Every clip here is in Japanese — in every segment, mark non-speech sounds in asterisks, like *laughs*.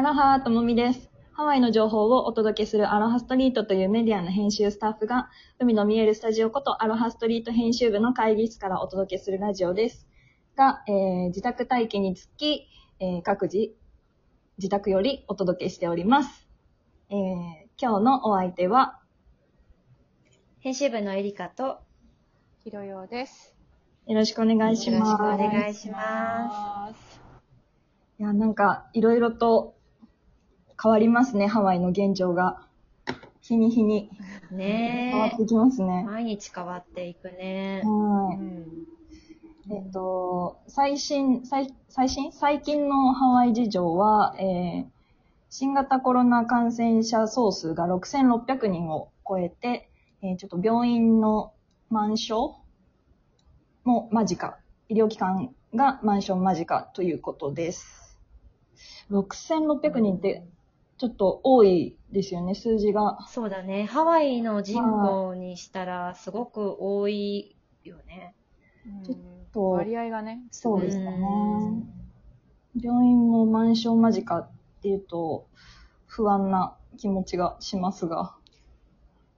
アロハともみです。ハワイの情報をお届けするアロハストリートというメディアの編集スタッフが、海の見えるスタジオことアロハストリート編集部の会議室からお届けするラジオです。が、えー自宅待機につき、えー各自、自宅よりお届けしております。えー今日のお相手は、編集部のエリカと、ひろようです。よろしくお願いします。よろしくお願いしまいや、なんか、いろいろと変わりますね、ハワイの現状が。日に日にす。ね変わってきますえ。ね。毎日変わっていくね。はい。ん。えっと、最新、最最新？最近のハワイ事情は、えー新型コロナ感染者総数が6600人を超えて、えーちょっと病院の満床も間近、医療機関が満床間近ということです。6600人ってちょっと多いですよね、数字が。そうだね。ハワイの人口にしたら、すごく多いよね。ちょっと割合がね。そうですよねうん。病院も満床間近っていうと不安な気持ちがしますが。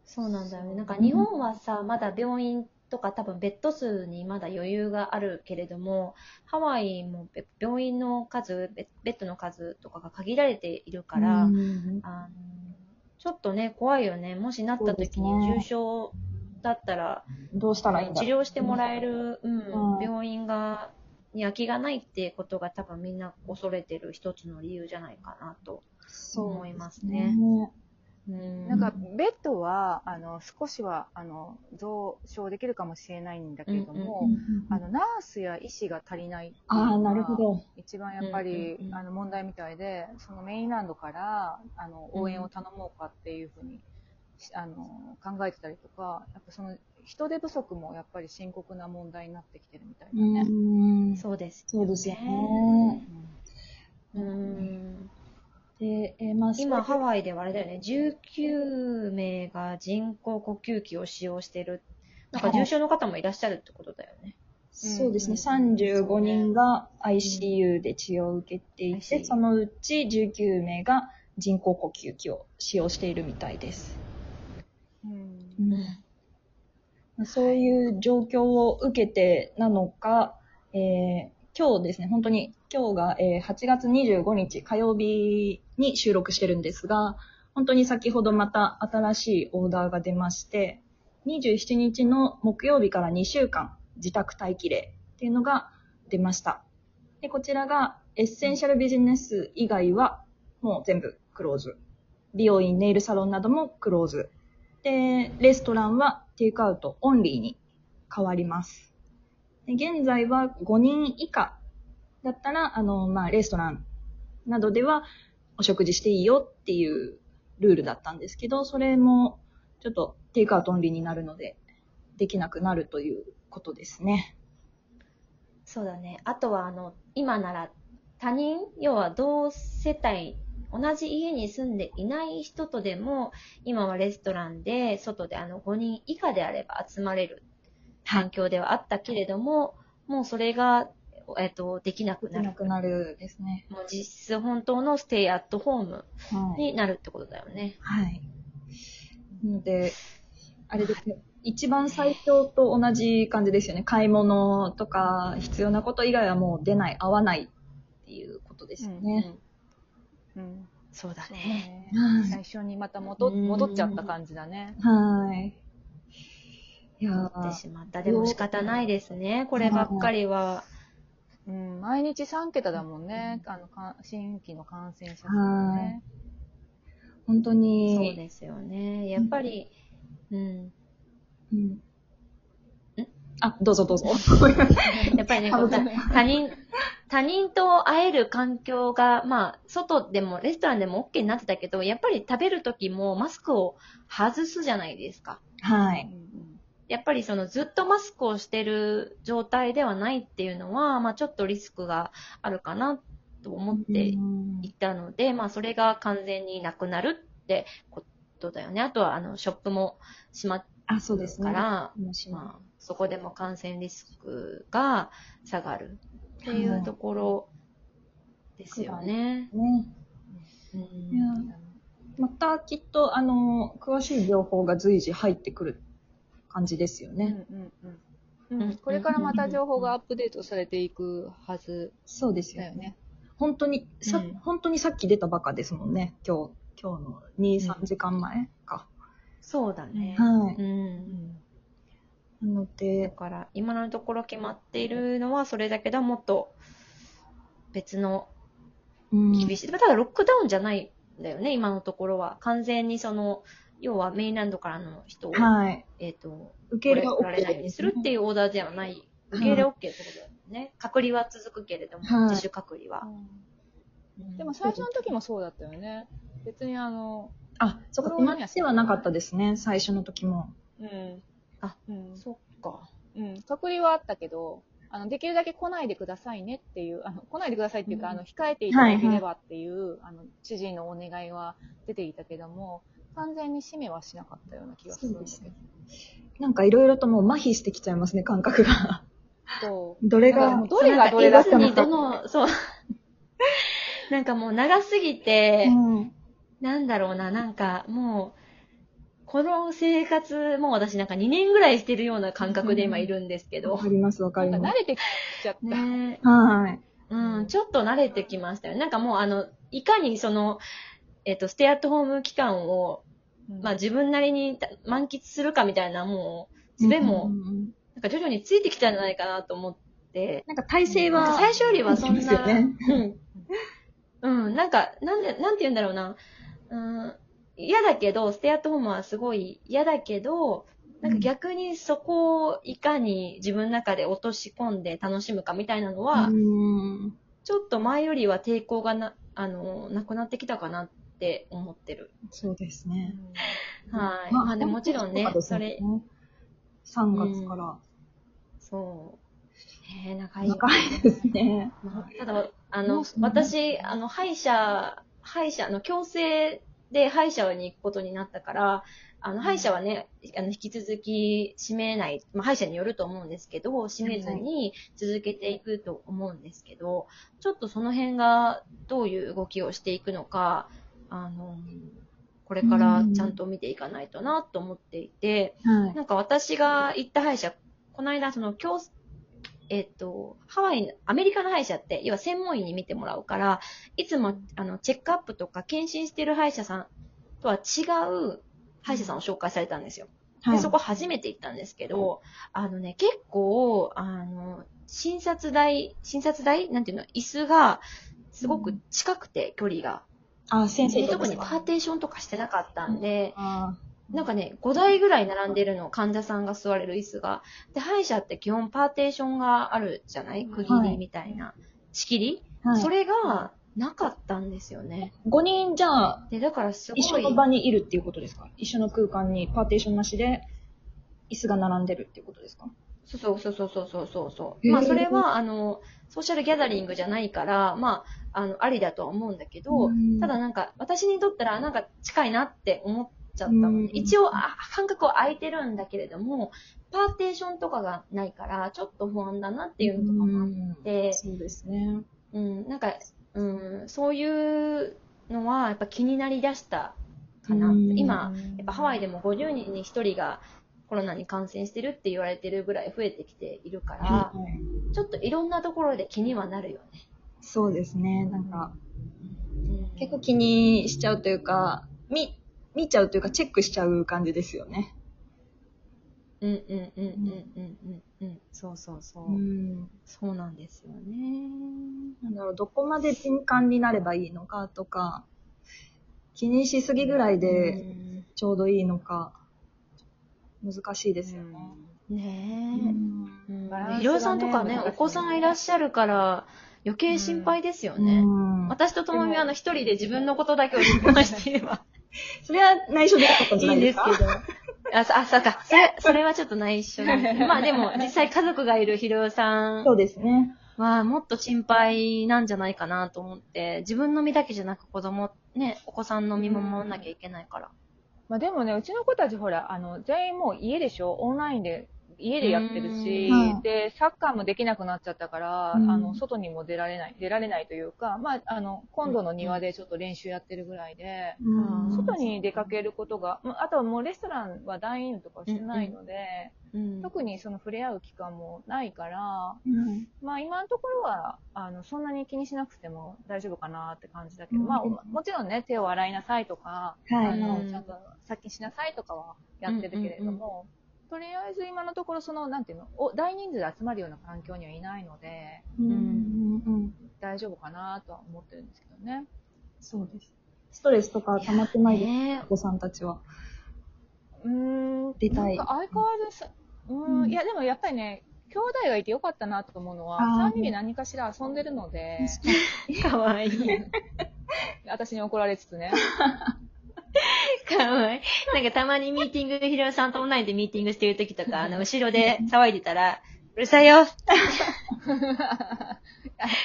そうなんだよね。なんか日本はさ、まだ病院とか多分ベッド数にまだ余裕があるけれども、ハワイもべ病院の数、ベベッドの数とかが限られているから、うんあのちょっとね、怖いよね。もしなった時に重症だったら、どうしたらいいんだ治療してもらえる、うんうん病院が、に空きがないっていうことが多分みんな恐れてる一つの理由じゃないかなと思いますね。うんなんか、ベッドは、あの、少しは、あの、増床できるかもしれないんだけれども、あの、ナースや医師が足りないっていうのがああ、なるほど。一番やっぱり、うんうんうんあの、問題みたいで、そのメインランドから、あの、応援を頼もうかっていうふうに、しあの、考えてたりとか、やっぱその、人手不足もやっぱり深刻な問題になってきてるみたいだね。うん。そうです、そうですよね。うんで、えーまあ、今、ハイワイではあれだよね、19名が人工呼吸器を使用している。なんか重症の方もいらっしゃるってことだよね。そうですね、うん35人が ICU で治療を受けていて、ICU そのうち19名が人工呼吸器を使用しているみたいです。うん。うん。そういう状況を受けてなのか、えー今日ですね、本当に今日が、えー8月25日火曜日に収録してるんですが、本当に先ほどまた新しいオーダーが出まして、27日の木曜日から2週間自宅待機令っていうのが出ました。で、こちらがエッセンシャルビジネス以外はもう全部クローズ。美容院、ネイルサロンなどもクローズ。で、レストランはテイクアウトオンリーに変わります。で現在は5人以下だったら、あの、まあ、レストランなどではお食事していいよっていうルールだったんですけど、それもちょっとテイクアウトオンリーになるので、できなくなるということですね。そうだね。あとは、あの、今なら他人、要は同世帯、同じ家に住んでいない人とでも、今はレストランで、外であの5人以下であれば集まれる環境ではあったけれども、もうそれが、えっと、できなくななる。くなるですね。もう実質本当のステイアットホームはい。になるってことだよね。はい。なので、あれですね。一番最初と同じ感じですよね。買い物とか必要なこと以外はもう出ない、合わないっていうことですよね。うんそうだそうね。ねはい最初にまた戻うん戻っちゃった感じだね。はい。いやなってーしまった。でも仕方ないですね。こればっかりは。うん、毎日3桁だもんね、あのか新規の感染者数がね。本当そうに、ですよね。やっぱり、うん。うんあ、どうぞどうぞ。*laughs* やっぱりね、他人、他人と会える環境が、まあ、外でも、レストランでも OK になってたけど、やっぱり食べるときもマスクを外すじゃないですか。はい。うんやっぱりそのずっとマスクをしてる状態ではないっていうのは、まあちょっとリスクがあるかなと思ってうんいたので、まあそれが完全になくなるってことだよね。あとはあの、ショップも閉まっあ、そうですね。から、そこでも感染リスクが下がるっていうところですよね。ね。うんまたきっと、あの、詳しい情報が随時入ってくる感じですようんね。うんうんうんうんこれからまた情報がアップデートされていくはずそうですよね。だよね。本当に、さ、うん本当にさっき出たばかですもんね。今日、今日の2、3時間前か。そうだね。はい。うん。なのだで、から、今のところ決まっているのはそれだけど、もっと別のうん厳しい。ただ、ロックダウンじゃないんだよね、今のところは。完全にその、要はメインランドからの人を、はい。えっ、と、受け入れられないようにするっていう。いうオーダーではない。受け入れ OK ってことだよね。隔離は続くけれども、はい自主隔離は。でも最初の時もそうだったよね。別にあの、あ、そっか、決まってはなかったですね。最初の時も。うん。あ、うん。そっか。うん。隔離はあったけど、あの、できるだけ来ないでくださいねっていう、あの、来ないでくださいっていうか、うんあの、控えていただければっていう、あの、知事のお願いは出ていたけども、完全に締めはしなかったような気がするんだけど。なんかいろいろともう麻痺してきちゃいますね、感覚が。そう。どれがどれがどれだったのか。の、そう。なんかもう長すぎて、うんなんだろうな、なんかもう、この生活、もう私なんか2年ぐらいしてるような感覚で今いるんですけどわか。ります、わかります。慣れてきちゃった。ねはい。うん、ちょっと慣れてきましたよ。なんかもうあの、いかにその、えっ、と、ステイアットホーム期間を、まあ自分なりに満喫するかみたいな、もう、術も、うんうんうん。なんか徐々についてきたんじゃないかなと思って、なんか体勢なん。かは、最初よりはそんな、ですよね。うん。うん、なんか、なんで、なんて言うんだろうな。うん、嫌だけど、ステイアットホームはすごい嫌だけど、なんか逆にそこをいかに自分の中で落とし込んで楽しむかみたいなのは、うん。ちょっと前よりは抵抗がな、あの、なくなってきたかなって思ってる。そうですね。はい。まあでももちろんねそれ、3月から。そう。えー、長い。長いですね。まあただ、あものう、私、あの、歯医者、歯医者、あの、強制で歯医者に行くことになったから、あの、歯医者はね、あの、引き続き閉めない、まあ、歯医者によると思うんですけど、閉めずに続けていくと思うんですけど、ちょっとその辺がどういう動きをしていくのか、あの、これからちゃんと見ていかないとなと思っていて、はい。なんか私が行った歯医者、この間、その、強、えっと、ハワイ、アメリカの歯医者って、要は専門医に見てもらうから、いつも、あの、チェックアップとか検診してる歯医者さんとは違う歯医者さんを紹介されたんですよ。で、はいそこ初めて行ったんですけど、あのね、結構、あの、診察台、診察台なんていうの、椅子が、すごく近くて、距離が。あ、先生特にパーテーションとかしてなかったんで、あなんかね、5台ぐらい並んでるの、患者さんが座れる椅子が。で、歯医者って基本パーテーションがあるじゃない？区切りみたいな。仕切り、はい。それがなかったんですよね。5人じゃあ、で、だからすごい。一緒の場にいるっていうことですか？一緒の空間にパーテーションなしで、椅子が並んでるっていうことですか？そうそうそうそうそうそうそう。まあ、それは、あの、ソーシャルギャザリングじゃないから、まあ、あの、ありだとは思うんだけど、うんただなんか、私にとったら、なんか近いなって思っちゃったのうんね。一応、あ間隔は空いてるんだけれども、パーテーションとかがないから、ちょっと不安だなっていうのとかもあって、そうですね。うん、なんか、うん、そういうのは、やっぱ気になりだしたかな。うん今、やっぱハワイでも50人に1人がコロナに感染してるって言われてるぐらい増えてきているから、はいちょっといろんなところで気にはなるよね。そうですね。なんか、うん結構気にしちゃうというか、見、見ちゃうというか、チェックしちゃう感じですよね。うんうんうんうんうんうんうん。そうそうそう。ん。そうなんですよね。なんだろう、どこまで敏感になればいいのかとか、気にしすぎぐらいでちょうどいいのか、難しいですよね。うんねえ。うんろさんとかねお子さんいらっしゃるから、余計心配ですよね。うん私とともみはあの一人で自分のことだけを心配していれば *laughs* それは内緒でよかったんじいゃないいですか？んですけど。あ、そあ、そうか。それ、それはちょっと内緒なんですね。まあでも、*laughs* 実際家族がいるひろさんそうですね。はもっと心配なんじゃないかなと思って、自分の身だけじゃなく子供、ね、お子さんの身も守んなきゃいけないから。まあでもね、うちの子たちほら、あの、全員もう家でしょ？オンラインで家でやってるし、うん。で、サッカーもできなくなっちゃったから、うん。あの、外にも出られない、出られないというか、まあ、あの、今度の庭でちょっと練習やってるぐらいで、うん。外に出かけることが、まああとはもうレストランはダインとかしてないので、うん。特にその触れ合う期間もないから、うん。まあ今のところは、あの、そんなに気にしなくても大丈夫かなって感じだけど、うん。まあもちろんね、手を洗いなさいとか、はい。あのうんちゃんと殺菌しなさいとかはやってるけれども、とりあえず今のところその、なんていうの、お大人数で集まるような環境にはいないので、うんうんうん大丈夫かなとは思ってるんですけどね。そうです。ストレスとか溜まってないですか？ねお子さんたちは。うーん、出たいなんか相変わらずさ、うーん、うんいやでもやっぱりね、兄弟がいてよかったなと思うのは、あー3人で何かしら遊んでるので、*laughs* かわいい。*laughs* 私に怒られつつね。*laughs* かわいい。*laughs* なんかたまにミーティング、ひろさんとオンラインでミーティングしてるときとか、あの、後ろで騒いでたら、うるさいよ。*laughs*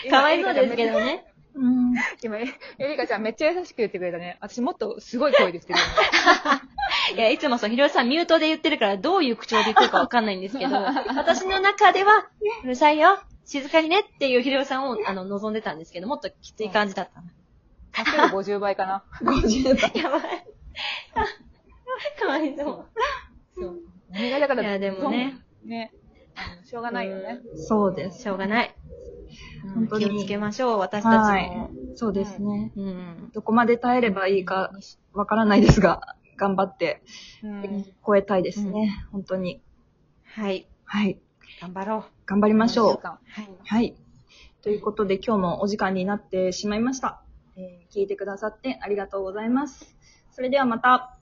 かわいそうですけどね。うん。今、エリカちゃんめっちゃ優しく言ってくれたね。私もっとすごい声ですけど、*laughs* いや、いつもそう、ひろさんミュートで言ってるから、どういう口調で言ってるかわかんないんですけど、私の中では、うるさいよ。静かにねっていうひろさんを、あの、望んでたんですけど、もっときつい感じだったな。かける50倍かな。50倍。やばい。*laughs* かわいそう。そう。何がだから、いやでもね。ね。しょうがないよね。そうです。しょうがない。本当に気をつけましょう、私たちも。はいそうですね。うん。どこまで耐えればいいかわからないですが、頑張ってうん。超えたいですね。本当に。はい。はい。頑張ろう。頑張りましょう。はい。はい。ということで今日もお時間になってしまいました。えー聞いてくださってありがとうございます。それではまた。